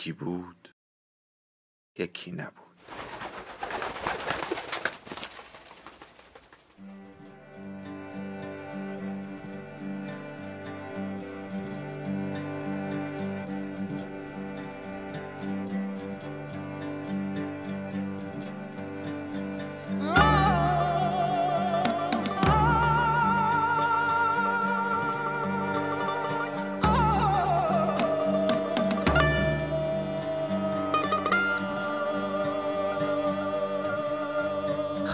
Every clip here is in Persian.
یکی بود یکی نبود.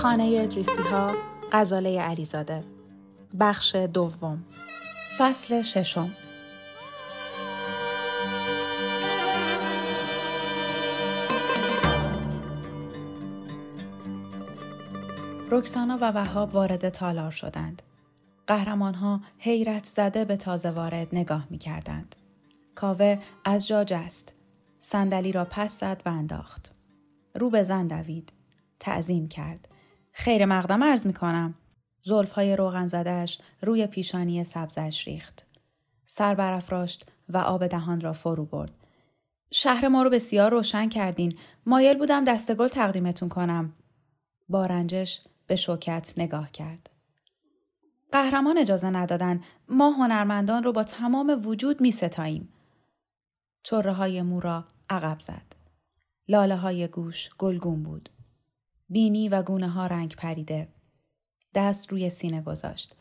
خانه ادریسی ها غزاله علیزاده بخش دوم فصل ششم رکسانا و وهاب وارد تالار شدند. قهرمان ها حیرت زده به تازه وارد نگاه می کردند. کاوه از جا جست. صندلی را پس زد و انداخت. رو به زن دوید. تعظیم کرد. خیر مقدم ارز می کنم. زلف های روغن زدهش روی پیشانی سبزش ریخت. سر برافراشت و آب دهان را فرو برد. شهر ما رو بسیار روشن کردین. مایل بودم دستگل تقدیمتون کنم. با رنجش به شوکت نگاه کرد. قهرمان اجازه ندادن ما هنرمندان رو با تمام وجود می ستاییم. چره های مو را عقب زد. لاله های گوش گلگون بود. بینی و گونه ها رنگ پریده. دست روی سینه گذاشت.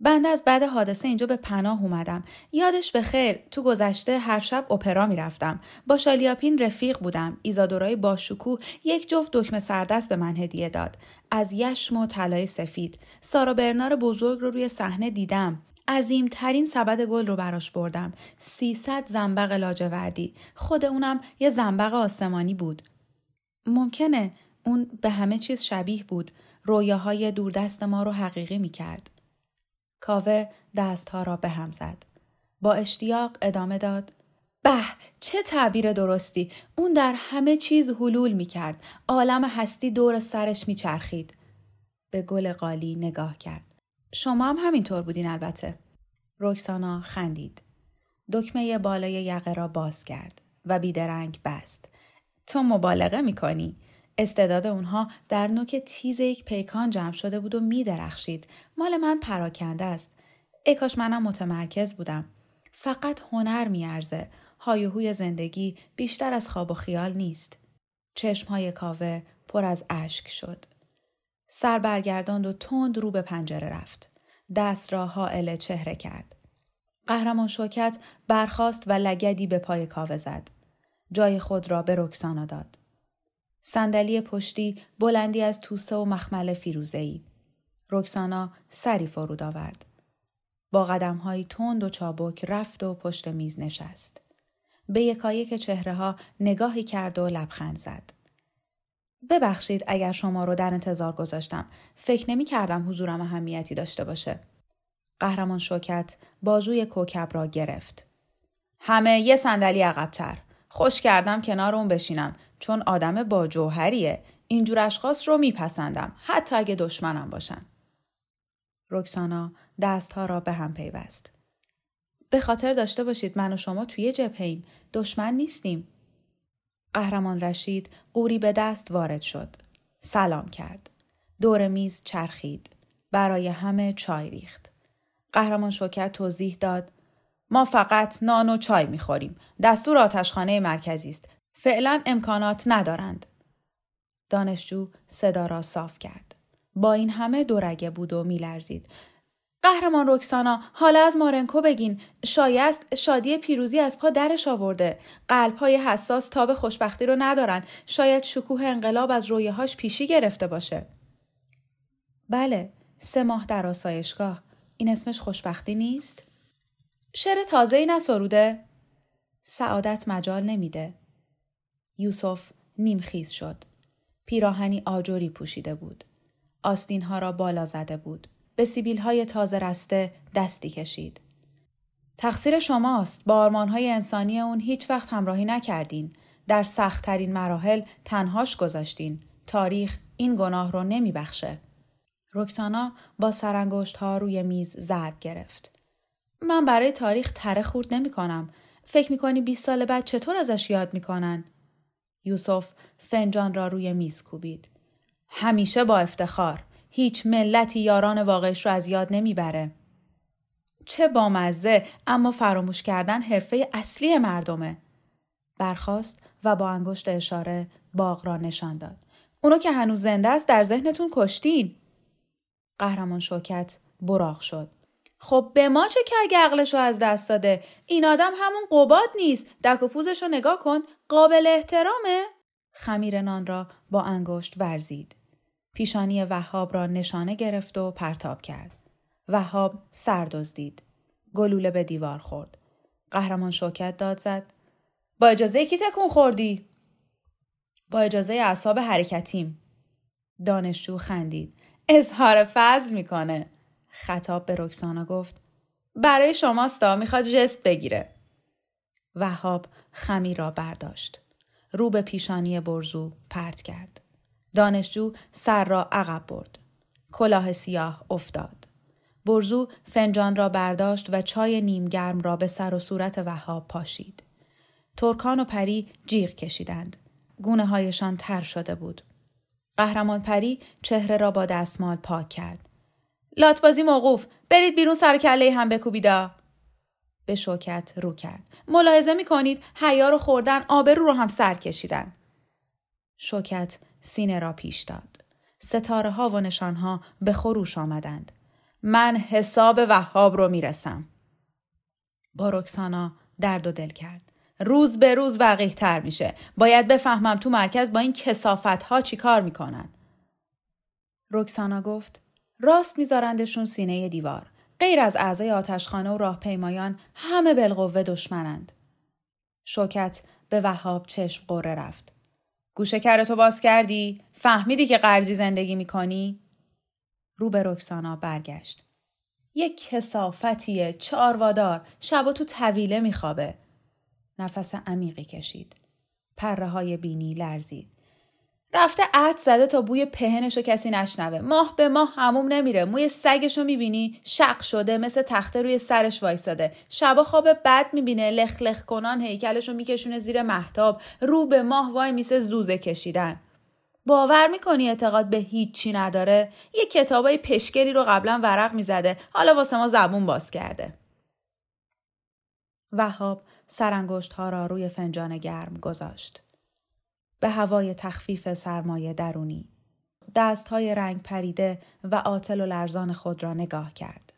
بنده از بعد حادثه اینجا به پناه اومدم. یادش به خیر تو گذشته هر شب اپرا می‌رفتم. با شالیاپین رفیق بودم. ایزادورای باشکوه یک جفت دکمه سردست به من هدیه داد. از یشم و طلای سفید. سارا برنار بزرگ رو روی صحنه دیدم. عظیمترین سبد گل رو براش بردم. سیصد زنبق لاجوردی. خود اونم یه زنبق آسمانی بود. ممکنه اون به همه چیز شبیه بود. رویاهای دوردست ما رو حقیقی می کرد. کاوه دستها را به هم زد. با اشتیاق ادامه داد. به چه تعبیر درستی اون در همه چیز حلول می کرد. عالم هستی دور سرش می چرخید. به گل قالی نگاه کرد. شما هم همینطور بودین البته. رکسانا خندید. دکمه بالای یقه را باز کرد و بیدرنگ بست. تو مبالغه می کنی. استعداد اونها در نوک تیز یک پیکان جمع شده بود و می درخشید. مال من پراکنده است. اکاش منم متمرکز بودم. فقط هنر میارزه. هایوهوی زندگی بیشتر از خواب و خیال نیست. چشمهای کاوه پر از اشک شد. سر برگرداند و تند رو به پنجره رفت. دست را حائل چهره کرد. قهرمان شوکت برخاست و لگدی به پای کاوه زد. جای خود را به رکسانا داد. صندلی پشتی بلندی از توسه و مخمل فیروزه‌ای. رکسانا سری فرود آورد. با قدمهایی تند و چابک رفت و پشت میز نشست. به یکایک چهره ها نگاهی کرد و لبخند زد. ببخشید اگر شما رو در انتظار گذاشتم. فکر نمی کردم حضورم اهمیتی داشته باشه. قهرمان شوکت بازوی کوکب را گرفت. همه یه صندلی عقبتر. خوش کردم کنار اون بشینم چون آدم با جوهریه. اینجور اشخاص رو میپسندم حتی اگه دشمنم باشن. رکسانا دستها را به هم پیوست. به خاطر داشته باشید من و شما توی جبهیم دشمن نیستیم. قهرمان رشید قوری به دست وارد شد. سلام کرد. دور میز چرخید. برای همه چای ریخت. قهرمان شوکت توضیح داد ما فقط نان و چای می‌خوریم. دستور آتشخانه مرکزی است. فعلا امکانات ندارند. دانشجو صدا را صاف کرد. با این همه دورگه بود و میلرزید. قهرمان رکسانا حالا از مارنکو بگین شایست شادی پیروزی از پا درش آورده قلب های حساس تاب خوشبختی رو ندارن شاید شکوه انقلاب از رویهاش پیشی گرفته باشه بله سه ماه در آسایشگاه این اسمش خوشبختی نیست شعر تازه ای نسروده؟ سعادت مجال نمیده. یوسف نیمخیز شد. پیراهنی آجوری پوشیده بود. آستین ها را بالا زده بود. به سیبیل های تازه رسته دستی کشید. تقصیر شماست. با آرمان های انسانی اون هیچ وقت همراهی نکردین. در سختترین مراحل تنهاش گذاشتین. تاریخ این گناه رو نمی بخشه. رکسانا با سرانگشت ها روی میز ضرب گرفت. من برای تاریخ تره خورد نمی کنم. فکر می کنی 20 سال بعد چطور ازش یاد می کنن؟ یوسف فنجان را روی میز کوبید. همیشه با افتخار. هیچ ملتی یاران واقعش رو از یاد نمی‌بره. چه بامزه اما فراموش کردن حرفه اصلی مردمه. برخاست و با انگشت اشاره باغ را نشان داد. اونو که هنوز زنده است در ذهنتون کشتین. قهرمان شوکت براغ شد. خب به ما چه که عقلشو از دست داده؟ این آدم همون قباد نیست. دک و پوزشو نگاه کن. قابل احترامه. خمیر نان را با انگشت ورزید. پیشانی وهاب را نشانه گرفت و پرتاب کرد. وهاب سر دزدید. گلوله به دیوار خورد. قهرمان شوکت داد زد. با اجازه کی تکون خوردی؟ با اجازه اعصاب حرکتیم. دانشجو خندید. اظهار فضل می‌کنه. خطاب به رکسانا گفت برای شماستا می‌خواد جست بگیره. وهاب خمی را برداشت. رو به پیشانی برزو پرت کرد. دانشجو سر را عقب برد. کلاه سیاه افتاد. برزو فنجان را برداشت و چای نیمگرم را به سر و صورت وهاب پاشید. ترکان و پری جیغ کشیدند. گونه هایشان تر شده بود. قهرمان پری چهره را با دستمال پاک کرد. لاتبازی موقوف. برید بیرون سر کله هم بکوبیدا. به شوکت رو کرد. ملاحظه می کنید حیا رو خوردن آبرو رو هم سر کشیدن. شوکت سینه را پیش داد. ستاره ها و نشان ها به خروش آمدند. من حساب وهاب رو می‌رسم. با رکسانا درد و دل کرد. روز به روز وقیه تر میشه. باید بفهمم تو مرکز با این کسافت ها چی کار می‌کنن. رکسانا گفت راست میذارندشون سینه دیوار. غیر از اعضای آتشخانه و راهپیمایان همه بالقوه دشمنند. شوکت به وهاب چشم قره رفت. گوشه کرتو باز کردی؟ فهمیدی که قرضی زندگی می‌کنی؟ رو به رکسانا برگشت. یک کسافتیه چاروادار شب تو طویله میخوابه. نفس عمیقی کشید. پره های بینی لرزید. رفته عد زده تا بوی پهنشو کسی نشنوه. ماه به ماه هموم نمیره. موی سگشو می‌بینی شق شده مثل تخته روی سرش وایساده شبا خواب بد می‌بینه لخ لخ کنان هیکلشو میکشونه زیر محتاب. رو به ماه وای میسه زوزه کشیدن. باور می‌کنی اعتقاد به هیچی نداره؟ یه کتابای پشگری رو قبلا ورق می‌زده. حالا واسه ما زبون باز کرده. وهاب سرانگشت ها را روی فنجان گرم گذاشت. به هوای تخفیف سرمایه درونی. های رنگ پریده و آتل و لرزان خود را نگاه کرد.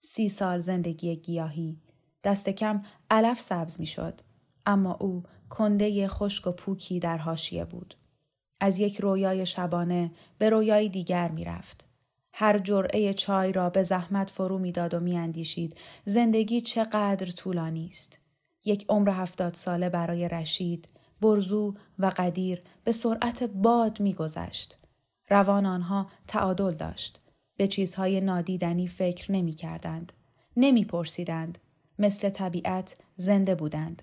سی سال زندگی گیاهی. دست کم علف سبز می شد. اما او کنده خشک و پوکی در حاشیه بود. از یک رویای شبانه به رویای دیگر می رفت. هر جرعه چای را به زحمت فرو می‌داد و میاندیشید زندگی چقدر طولانی است یک عمر هفتاد ساله برای رشید برزو و قدیر به سرعت باد میگذشت. روان آنها تعادل داشت. به چیزهای نادیدنی فکر نمی کردند. مثل طبیعت زنده بودند.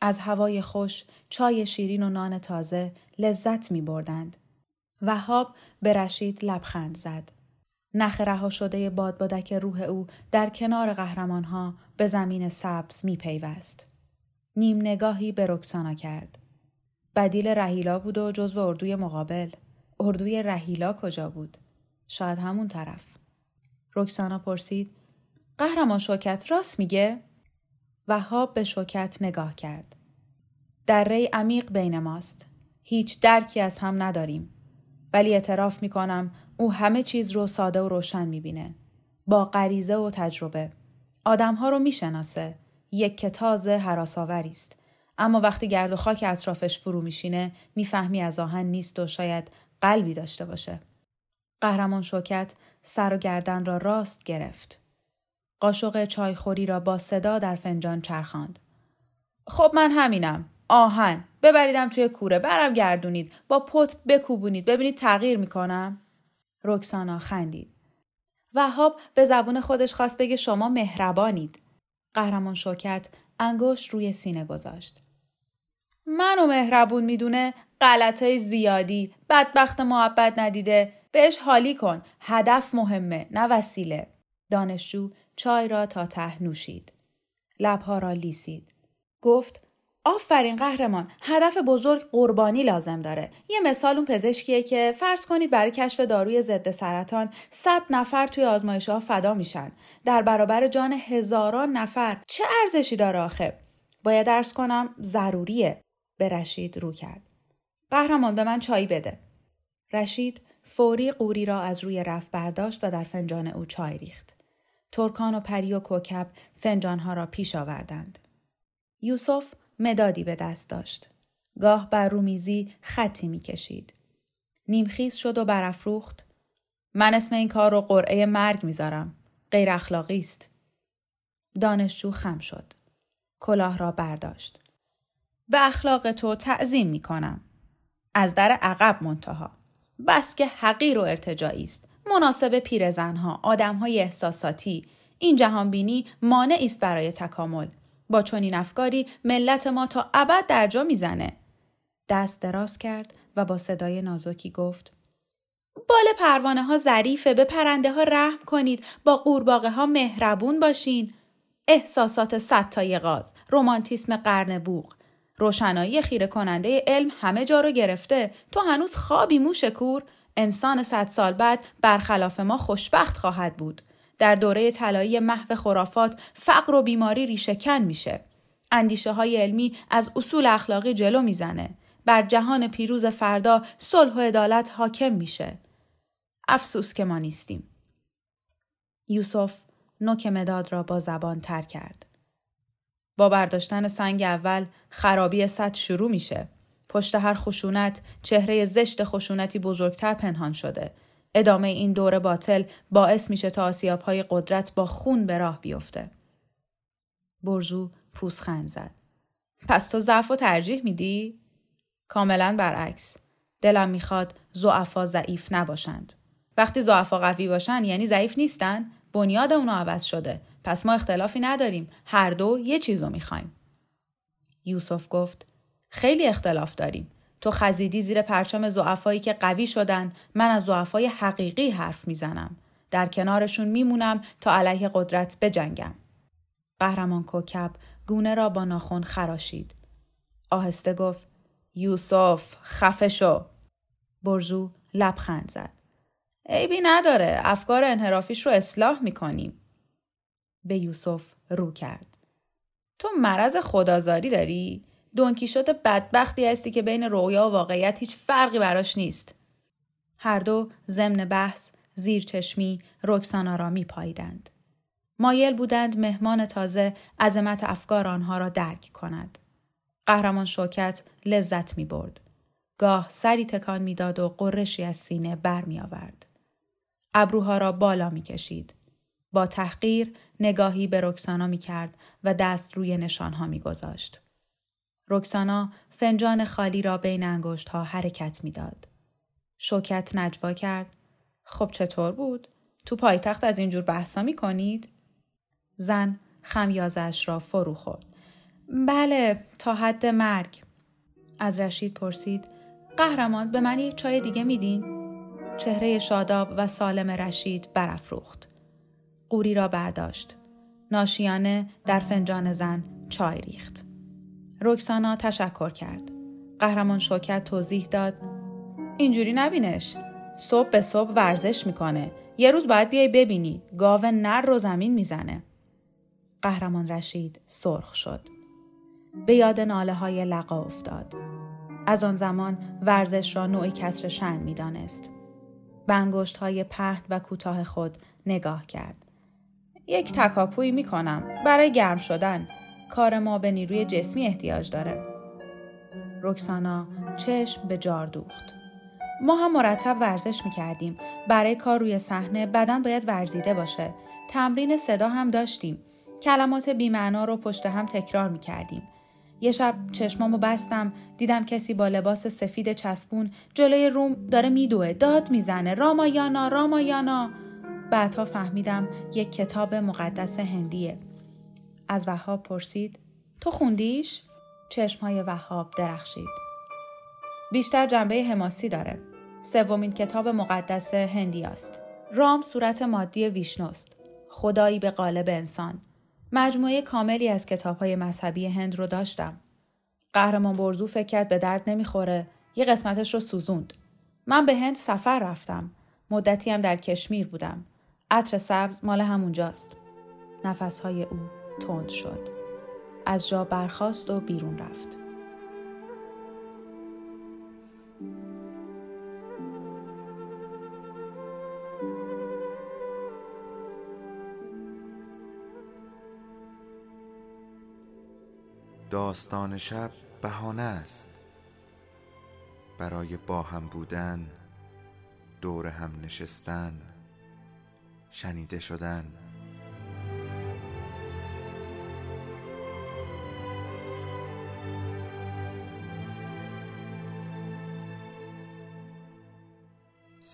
از هوای خوش، چای شیرین و نان تازه لذت می بردند. وهاب به رشید لبخند زد. نخ رها شده بادبادک روح او در کنار قهرمانها به زمین سبز می پیوست. نیم نگاهی به رکسانا کرد. بدیل رهیلا بود و جزو اردوی مقابل. اردوی رهیلا کجا بود؟ شاید همون طرف. رکسانا پرسید قهرمان شوکت راست میگه؟ وهاب به شوکت نگاه کرد. ری عمیق بین ماست. هیچ درکی از هم نداریم. ولی اعتراف می‌کنم او همه چیز رو ساده و روشن می‌بینه. با غریزه و تجربه. آدمها رو می‌شناسه. یک کتاز حراساوری است. اما وقتی گرد و خاک اطرافش فرو میشینه می‌فهمی از آهن نیست و شاید قلبی داشته باشه. قهرمان شوکت سر و گردن را راست گرفت. قاشق چایخوری را با صدا در فنجان چرخاند. خب من همینم. آهن. ببریدم توی کوره. برم گردونید. با پت بکوبونید. ببینید تغییر می‌کنم. رکسانا خندید. وهاب به زبون خودش خواست بگه شما مهربانید. قهرمان شوکت انگشت روی سینه گذاشت. منو مهربون می‌دونه غلطای زیادی بدبخت محبت ندیده. بهش حالی کن. هدف مهمه نه وسیله. دانشجو چای را تا ته نوشید. لبها را لیسید. گفت آفرین قهرمان هدف بزرگ قربانی لازم داره. یه مثال اون پزشکیه که فرض کنید برای کشف داروی ضد سرطان 100 نفر توی آزمایش ها فدا میشن. در برابر جان هزاران نفر. چه ارزشی داره آخه؟ باید درس کنم ضروریه. به رشید رو کرد. قهرمان به من چای بده. رشید فوری قوری را از روی رف برداشت و در فنجان او چای ریخت. ترکان و پری و کوکب فنجانها را پیش آوردند. یوسف مدادی به دست داشت. گاه بر رومیزی خطی می‌کشید. نیمخیز شد و برافروخت. من اسم این کار رو قرعه مرگ می‌ذارم. غیر اخلاقی است. دانشجو خم شد. کلاه را برداشت. به اخلاق تو تعظیم می کنم. از در عقب منتها. بس که حقیر و ارتجایی است. مناسب پیرزنها، آدمهای احساساتی. این جهانبینی مانع است برای تکامل. با چنین افکاری ملت ما تا ابد در جا می‌زنه. دست دراز کرد و با صدای نازکی گفت بال پروانه ها ظریفه به پرنده ها رحم کنید با قورباغه ها مهربون باشین. احساسات ستای غاز رومانتیسم قرن بوغ. روشنایی خیره کننده علم همه جا رو گرفته. تو هنوز خوابی موش کور؟ انسان صد سال بعد برخلاف ما خوشبخت خواهد بود. در دوره طلایی محو خرافات فقر و بیماری ریشهکن میشه. اندیشه های علمی از اصول اخلاقی جلو می‌زنه. بر جهان پیروز فردا صلح و عدالت حاکم میشه. افسوس که ما نیستیم. یوسف نوک مداد را با زبان تر کرد. با برداشتن سنگ اول خرابی سطح شروع میشه. پشت هر خشونت چهره زشت خشونتی بزرگتر پنهان شده ادامه این دور باطل باعث میشه تا آسیاب های قدرت با خون به راه بیفته. برزو پوسخند زد. پس تو ضعف و ترجیح میدی؟ کاملا برعکس. دلم می‌خواد زعفا ضعیف نباشند. وقتی زعفا قوی باشن یعنی ضعیف نیستن؟ بنیاد اونو عوض شده. پس ما اختلافی نداریم. هر دو یه چیزو می‌خوایم. یوسف گفت خیلی اختلاف داریم. تو خزیدی زیر پرچم زعفایی که قوی شدن من از زعفای حقیقی حرف می‌زنم. در کنارشون میمونم تا علیه قدرت بجنگم. قهرمان کوکب گونه را با ناخون خراشید. آهسته گفت یوسف خفه شو. برزو لبخند زد. عیبی نداره افکار انحرافیش رو اصلاح می‌کنیم. به یوسف رو کرد. تو مرض خدازاری داری؟ دونکیشوت بدبختی هستی که بین رویا و واقعیت هیچ فرقی براش نیست. هر دو ضمن بحث زیر چشمی رکسانا را می پاییدند. مایل بودند مهمان تازه عظمت افکار آنها را درک کند. قهرمان شوکت لذت می برد. گاه سری تکان می‌داد و قرشی از سینه بر می آورد. ابروها را بالا می کشید. با تحقیر نگاهی به رکسانا می کرد و دست روی نشانها می گذاشت. رکسانا فنجان خالی را بین انگشت ها حرکت می‌داد. شوکت نجوا کرد. خب چطور بود؟ تو پایتخت از اینجور بحثا می کنید؟ زن خمیازش را فرو خورد. بله تا حد مرگ. از رشید پرسید قهرمان به من یک چای دیگه میدین؟ چهره شاداب و سالم رشید برافروخت. قوری را برداشت. ناشیانه در فنجان زن چای ریخت. رکسانا تشکر کرد. قهرمان شوکت توضیح داد اینجوری نبینش. صبح به صبح ورزش می‌کنه. یه روز باید بیای ببینی. گاو نر رو زمین می‌زنه. قهرمان رشید سرخ شد. به یاد ناله های لقا افتاد. از آن زمان ورزش را نوعی کسر شن می‌دانست. به انگشت های پهن و کوتاه خود نگاه کرد. یک تکاپوی می‌کنم برای گرم شدن کار ما به نیروی جسمی احتیاج داره. رکسانا چشم به جار دوخت. ما هم مرتب ورزش می‌کردیم. برای کار روی صحنه بدن باید ورزیده باشه. تمرین صدا هم داشتیم. کلمات بیمعنا رو پشت هم تکرار می‌کردیم. یه شب چشمامو بستم دیدم کسی با لباس سفید چسبون جلوی روم داره میدوه داد می‌زنه رامایانا رامایانا بعدها فهمیدم یک کتاب مقدس هندیه از وهاب پرسید تو خوندیش؟ چشمهای وهاب درخشید بیشتر جنبه حماسی داره سومین کتاب مقدس هندی است. رام صورت مادی ویشنوست. خدایی به قالب انسان. مجموعه کاملی از کتاب های مذهبی هند رو داشتم. قهرمان برزو فکر کرد به درد نمی‌خوره. یه قسمتش رو سوزوند. من به هند سفر رفتم. مدتی هم در کشمیر بودم. عطر سبز مال همونجاست. نفسهای او تند شد. از جا برخاست و بیرون رفت. داستان شب بهانه است برای با هم بودن دور هم نشستن شنیده شدن